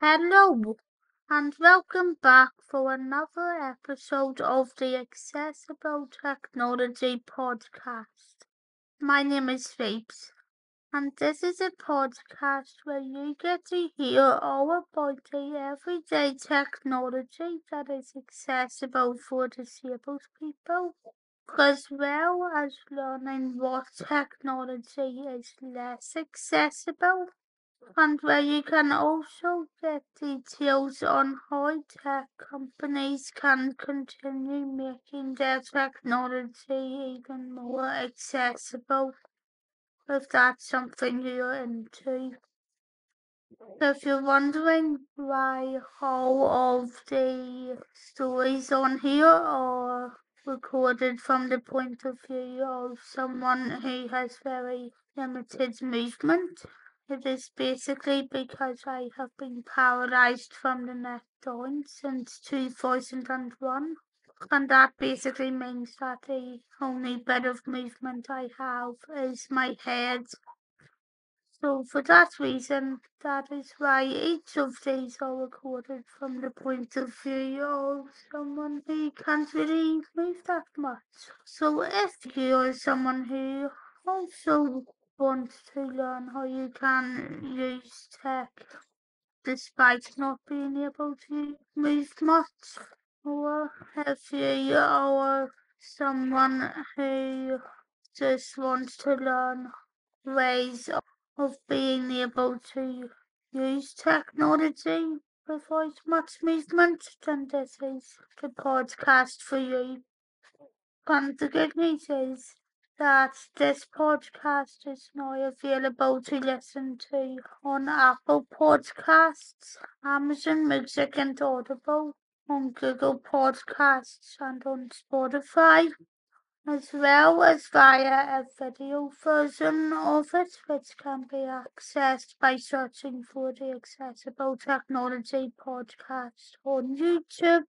Hello, and welcome back for another episode of the Accessible Technology Podcast. My name is Phoebs, and this is a podcast where you get to hear all about the everyday technology that is accessible for disabled people, as well as learning what technology is less accessible and where you can also get details on how tech companies can continue making their technology even more accessible if that's something you're into. If you're wondering why all of the stories on here are recorded from the point of view of someone who has very limited movement, it is basically because I have been paralyzed from the neck down since 2001. And that basically means that the only bit of movement I have is my head. So for that reason, that is why each of these are recorded from the point of view of someone who can't really move that much. So if you're someone who also want to learn how you can use tech despite not being able to move much. Or if you are someone who just wants to learn ways of being able to use technology without much movement, then this is the podcast for you. And the good news is that this podcast is now available to listen to on Apple Podcasts, Amazon Music and Audible, on Google Podcasts and on Spotify, as well as via a video version of it, which can be accessed by searching for the Accessible Technology Podcast on YouTube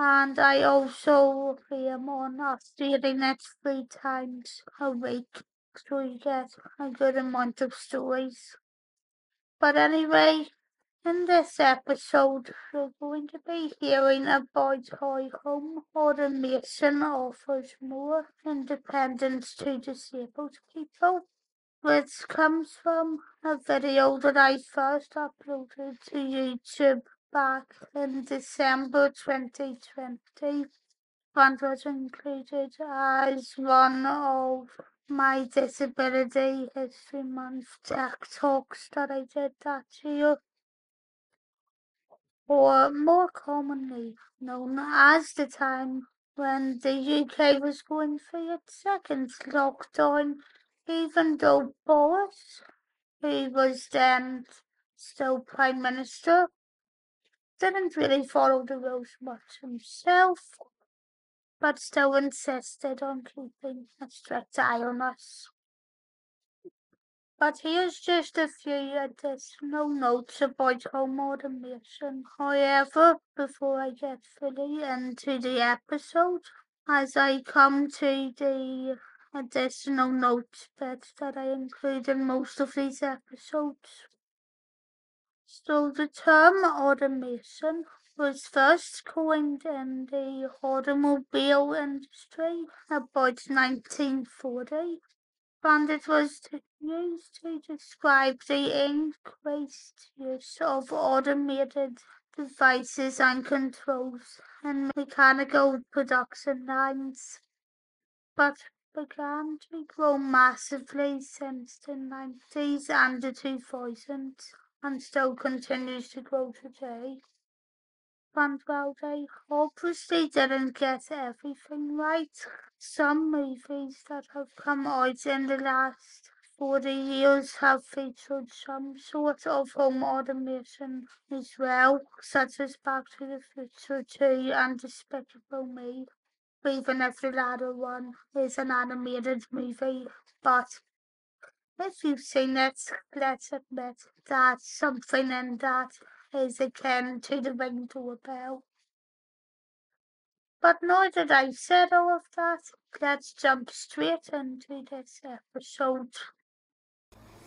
and I also film on updating it three times a week. So you get a good amount of stories. But anyway, in this episode, we're going to be hearing about how home automation offers more independence to disabled people, which comes from a video that I first uploaded to YouTube back in December 2020 and was included as one of my Disability History Month tech talks that I did that year, or more commonly known as the time when the UK was going through its second lockdown, even though Boris, who was then still Prime Minister, didn't really follow the rules much himself, but still insisted on keeping a strict eye on us. But here's just a few additional notes about home automation. However, before I get fully into the episode, as I come to the additional notes bits that I include in most of these episodes. So the term automation was first coined in the automobile industry about 1940, and it was used to describe the increased use of automated devices and controls in mechanical production lines, but began to grow massively since the 90s and the 2000s and still continues to grow today. And while they obviously didn't get everything right, some movies that have come out in the last 40 years have featured some sort of home automation as well, such as Back to the Future 2 and Despicable Me, even if the latter one is an animated movie. But if you've seen it, let's admit that something in that is akin to the ring to a doorbell. But now that I've said all of that, let's jump straight into this episode.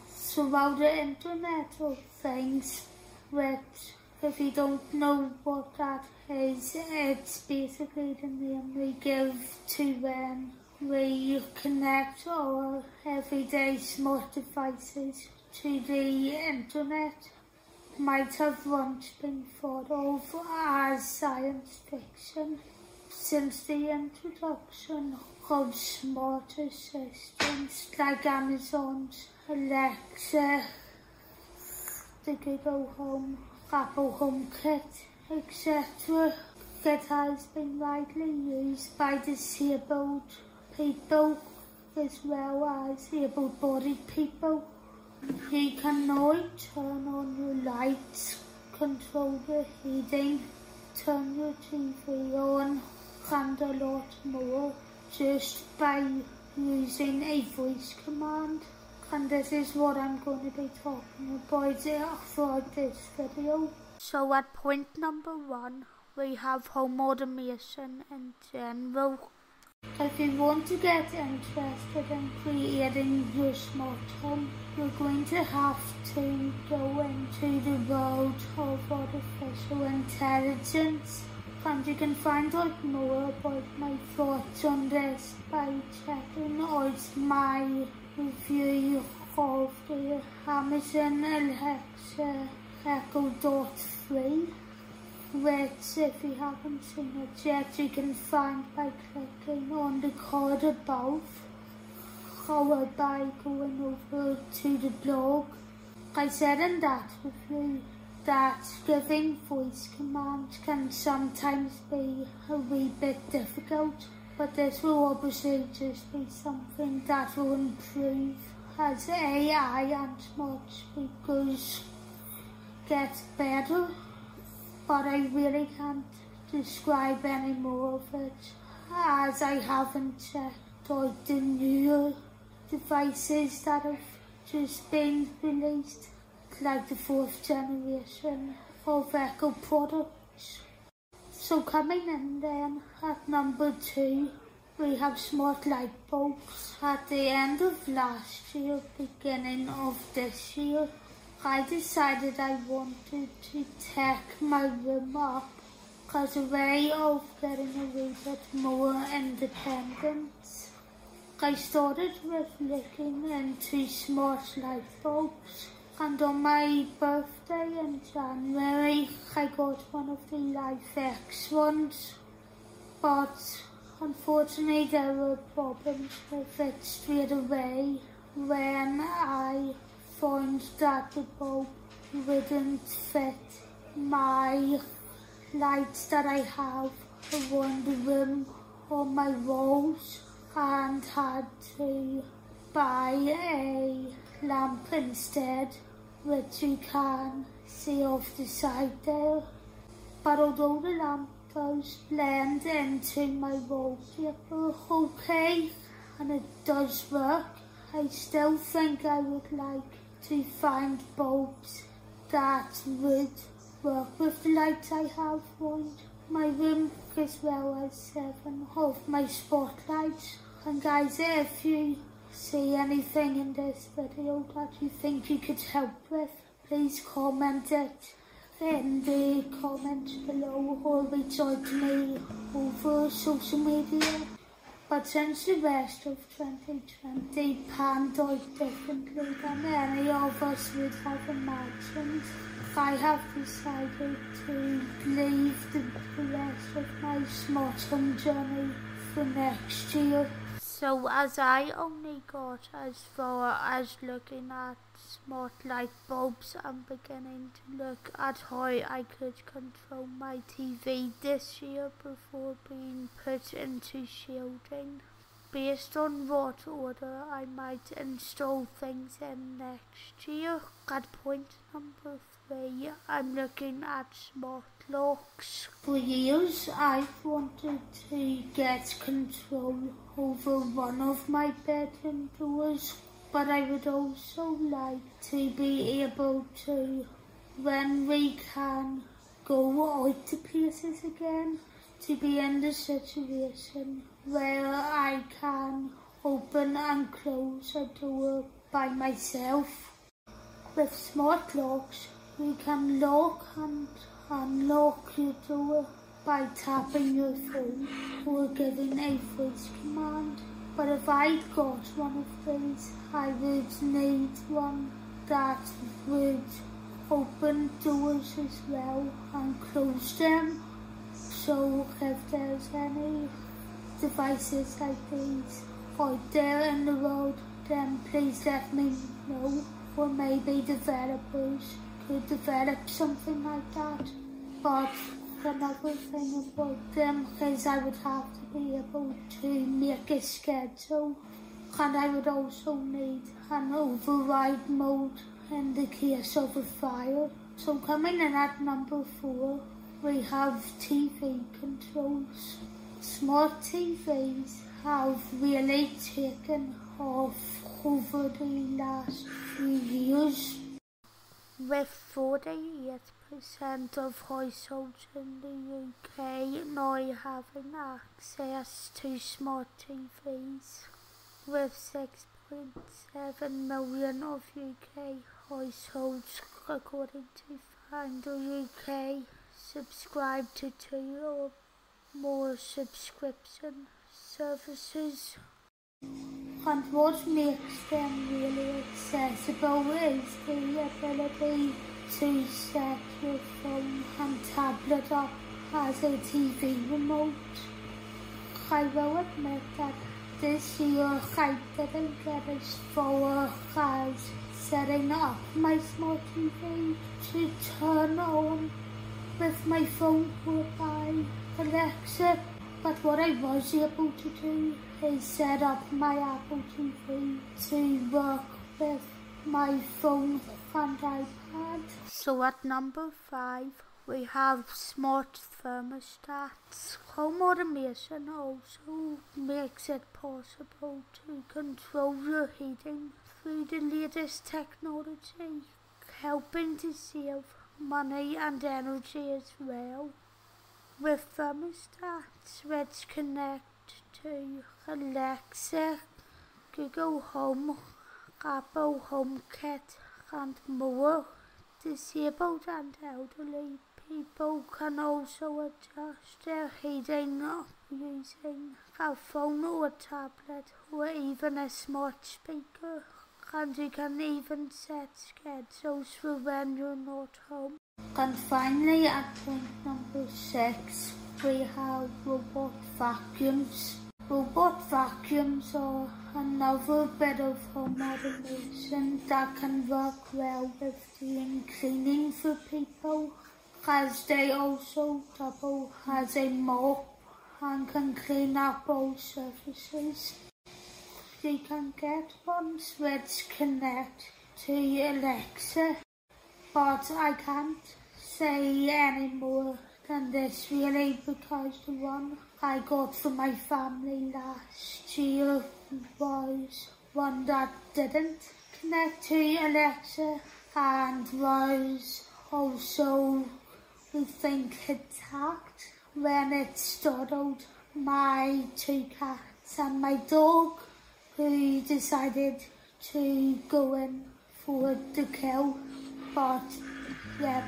So while the Internet of Things, which If you don't know what that is, it's basically the name we give to when we connect our everyday smart devices to the internet. Might have once been thought of as science fiction since the introduction of smart assistants like Amazon's Alexa, the Google Home Apple HomeKit, etc. that has been widely used by disabled people as well as able-bodied people. You can now turn on your lights, control your heating, turn your TV on and a lot more just by using a voice command and this is what I'm going to be talking about throughout this video. So at point number one, we have home automation in general. If you want to get interested in creating smart home, you're going to have to go into the world of artificial intelligence. And you can find out more about my thoughts on this by checking out my review of the Amazon Alexa Echo Dot 3 which if you haven't seen it yet you can find by clicking on the card above or by going over to the blog. I said in that review that giving voice commands can sometimes be a wee bit difficult but this will obviously just be something that will improve as AI and smart speakers get better. But I really can't describe any more of it as I haven't checked out the newer devices that have just been released, like the fourth generation of Echo products. So coming in then at number two, we have smart light bulbs. At the end of last year, beginning of this year, I decided I wanted to take my room up as a way of getting a little bit more independence. I started with looking into smart light bulbs and on my birthday in January, I got one of the LIFX ones. But unfortunately, there were problems with it straight away when I found that the bulb wouldn't fit my lights that I have around the room on my walls and had to buy a lamp instead which you can see off the side there. But although the lamp does blend into my wallpaper okay and it does work, I still think I would like to find bulbs that would work with the lights I have on my room as well as um, seven of my spotlights. And guys, if you see anything in this video that you think you could help with, please comment it in the comments below or reach out to me over social media. But since the rest of 2020 panned out differently than any of us would have imagined, I have decided to leave the rest of my smart home journey for next year. So as I only got as far as looking at smart light bulbs, I'm beginning to look at how I could control my TV this year before being put into shielding. Based on what order I might install things in next year. At point number three, I'm looking at smart locks. For years, I've wanted to get control over one of my bedroom doors, but I would also like to be able to, when we can go out to places again, to be in the situation where I can open and close a door by myself. With smart locks, we can lock and unlock your door by tapping your phone or giving a voice command. But if I'd got one of these, I would need one that would open doors as well and close them. So if there's any devices like these out there in the world, then please let me know. Or maybe developers could develop something like that. But another thing about them is I would have to be able to make a schedule and I would also need an override mode in the case of a fire. So coming in at number four, we have TV controls. Smart TVs have really taken off over the last few years. With 48% of households in the UK now having access to smart TVs, with 6.7 million of UK households, according to Finder UK, subscribe to two or more subscription services. And what makes them really accessible is the ability to set your phone and tablet up as a TV remote. I will admit that this year I didn't get as far as setting up my smart TV to turn on with my phone by Alexa but what I was able to do is set up my Apple TV to work with my phone and iPad. So at number five, we have smart thermostats. Home automation also makes it possible to control your heating through the latest technology, helping to save money and energy as well with thermostats which connect to Alexa, Google Home, Apple HomeKit and more. Disabled and elderly people can also adjust their heating using a phone or a tablet or even a smart speaker and you can even set schedules for when you're not home. And finally, at point number six, we have robot vacuums. Robot vacuums are another bit of home automation that can work well with doing cleaning for people, as they also double as a mop and can clean up all surfaces. You can get ones which connect to Alexa but I can't say any more than this really because the one I got for my family last year was one that didn't connect to Alexa and was also we think attacked when it startled my two cats and my dog who decided to go in for the kill. But yeah,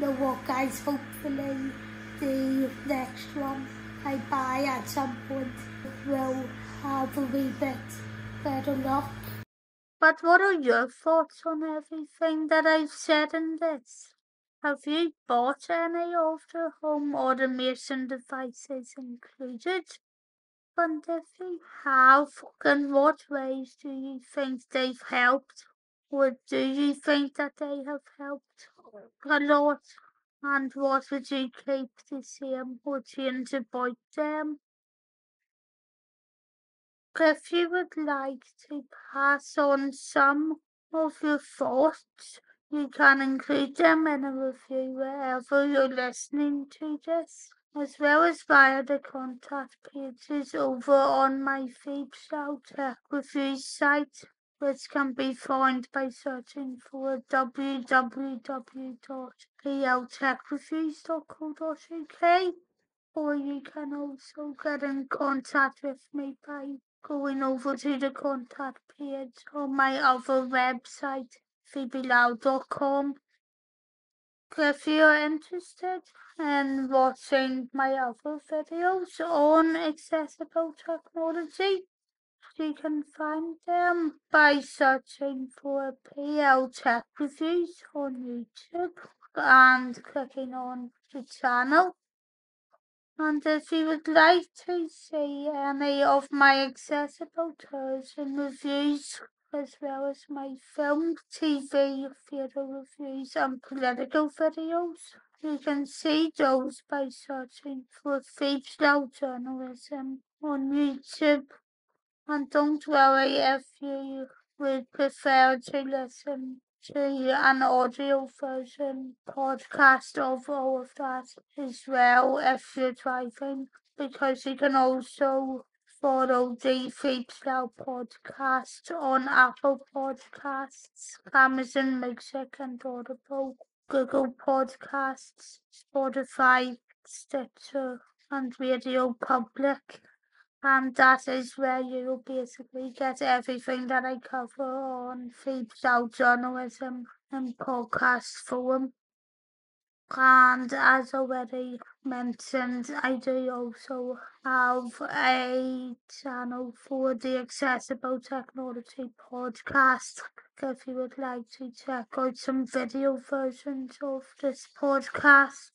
the what guys, hopefully the next one I buy at some point will uh, have a wee bit better luck. But what are your thoughts on everything that I've said in this? Have you bought any of the home automation devices included? And if you have, in what ways do you think they've helped or do you think that they have helped a lot? And what would you keep the same or change about them? If you would like to pass on some of your thoughts, you can include them in a review wherever you're listening to this, as well as via the contact pages over on my Phoebs Tech Reviews site which can be found by searching for www.pltechreviews.co.uk or you can also get in contact with me by going over to the contact page on my other website, phoebelyle.com If you're interested in watching my other videos on accessible technology, you can find them by searching for PL Tech Reviews on YouTube and clicking on the channel. And if you would like to see any of my accessible tours and reviews, as well as my film, TV, theatre reviews and political videos, you can see those by searching for Phoebe Journalism on YouTube. And don't worry if you would prefer to listen to an audio version podcast of all of that as well if you're driving, because you can also follow the Phoebs Lyle podcast on Apple Podcasts, Amazon Music and Audible, Google Podcasts, Spotify, Stitcher and Radio Public and that is where you'll basically get everything that I cover on Phoebs Lyle Journalism and Podcast Forum. And as already mentioned, I do also have a channel for the Accessible Technology podcast. If you would like to check out some video versions of this podcast.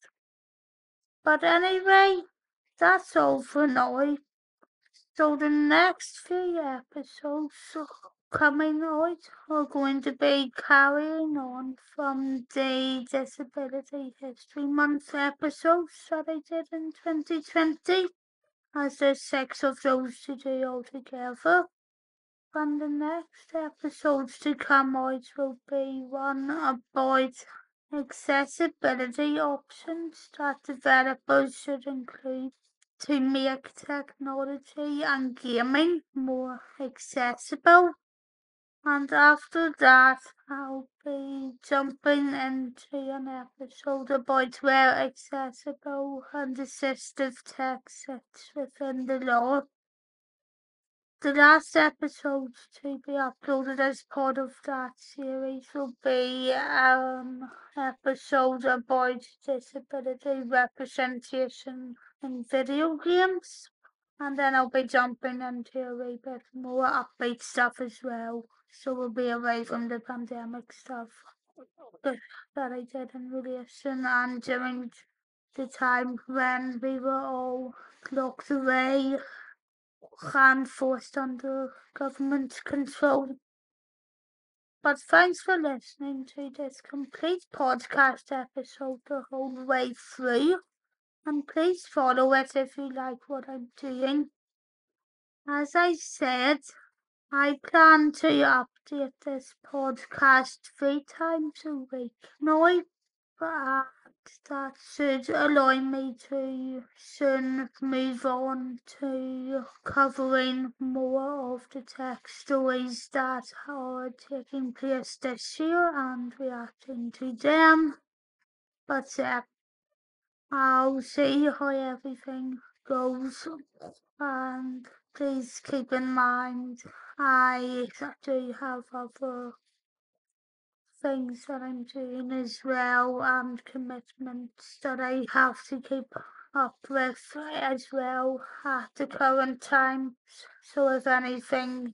But anyway, that's all for now. So the next few episodes coming out are going to be carrying on from the Disability History Month episodes that I did in 2020, as there's six of those to do altogether. And the next episodes to come out will be one about accessibility options that developers should include to make technology and gaming more accessible. And after that, I'll be jumping into an episode about where accessible and assistive tech sits within the law. The last episode to be uploaded as part of that series will be an episode about disability representation in video games. And then I'll be jumping into a wee bit more upbeat stuff as well. So we'll be away from the pandemic stuff that I did in relation and during the time when we were all locked away and forced under government control. But thanks for listening to this complete podcast episode the whole way through. And please follow it if you like what I'm doing. As I said, I plan to update this podcast three times a week now, but that should allow me to soon move on to covering more of the tech stories that are taking place this year and reacting to them. But yeah, I'll see how everything goes and please keep in mind I do have other things that I'm doing as well and commitments that I have to keep up with as well at the current time. So if anything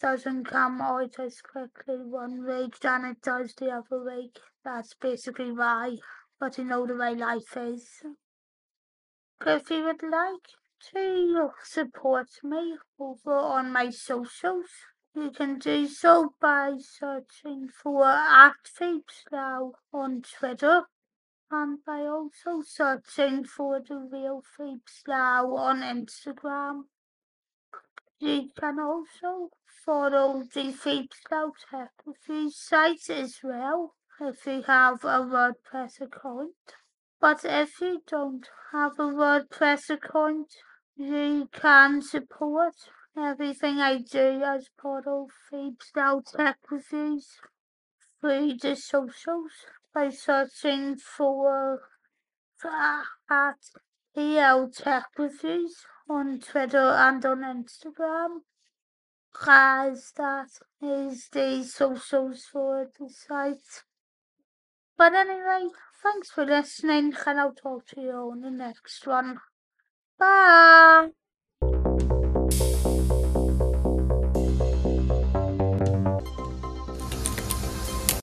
doesn't come out as quickly one week than it does the other week, that's basically why. But you know the way life is. If you would like to support me over on my socials, you can do so by searching for at Now on Twitter and by also searching for the real Now on Instagram. You can also follow the Now Tech Review site as well if you have a WordPress account. But if you don't have a WordPress account, you can support everything I do as part of Style Tech Reviews through the socials by searching for at PL Tech Reviews on Twitter and on Instagram. As that is the socials for the site. But anyway, thanks for listening and I'll talk to you on the next one. Bye.